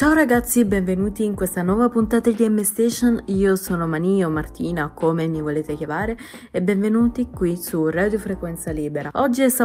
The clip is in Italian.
Ciao ragazzi, benvenuti in questa nuova puntata di M Station. Io sono Mani o Martina, come mi volete chiamare, e benvenuti qui su Radio Frequenza Libera. Oggi è sabato